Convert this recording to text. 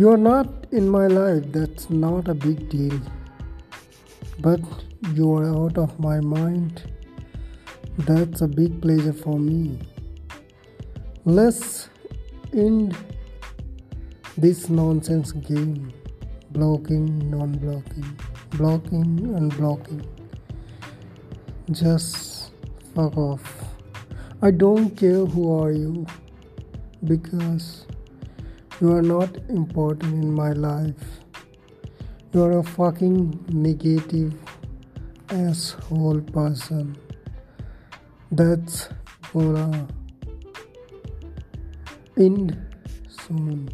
You are not in my life, that's not a big deal. But you are out of my mind, that's a big pleasure for me. Let's end this nonsense game blocking, non blocking, blocking, unblocking. Just fuck off. I don't care who are you because you are not important in my life. You are a fucking negative asshole person. That's gonna end soon.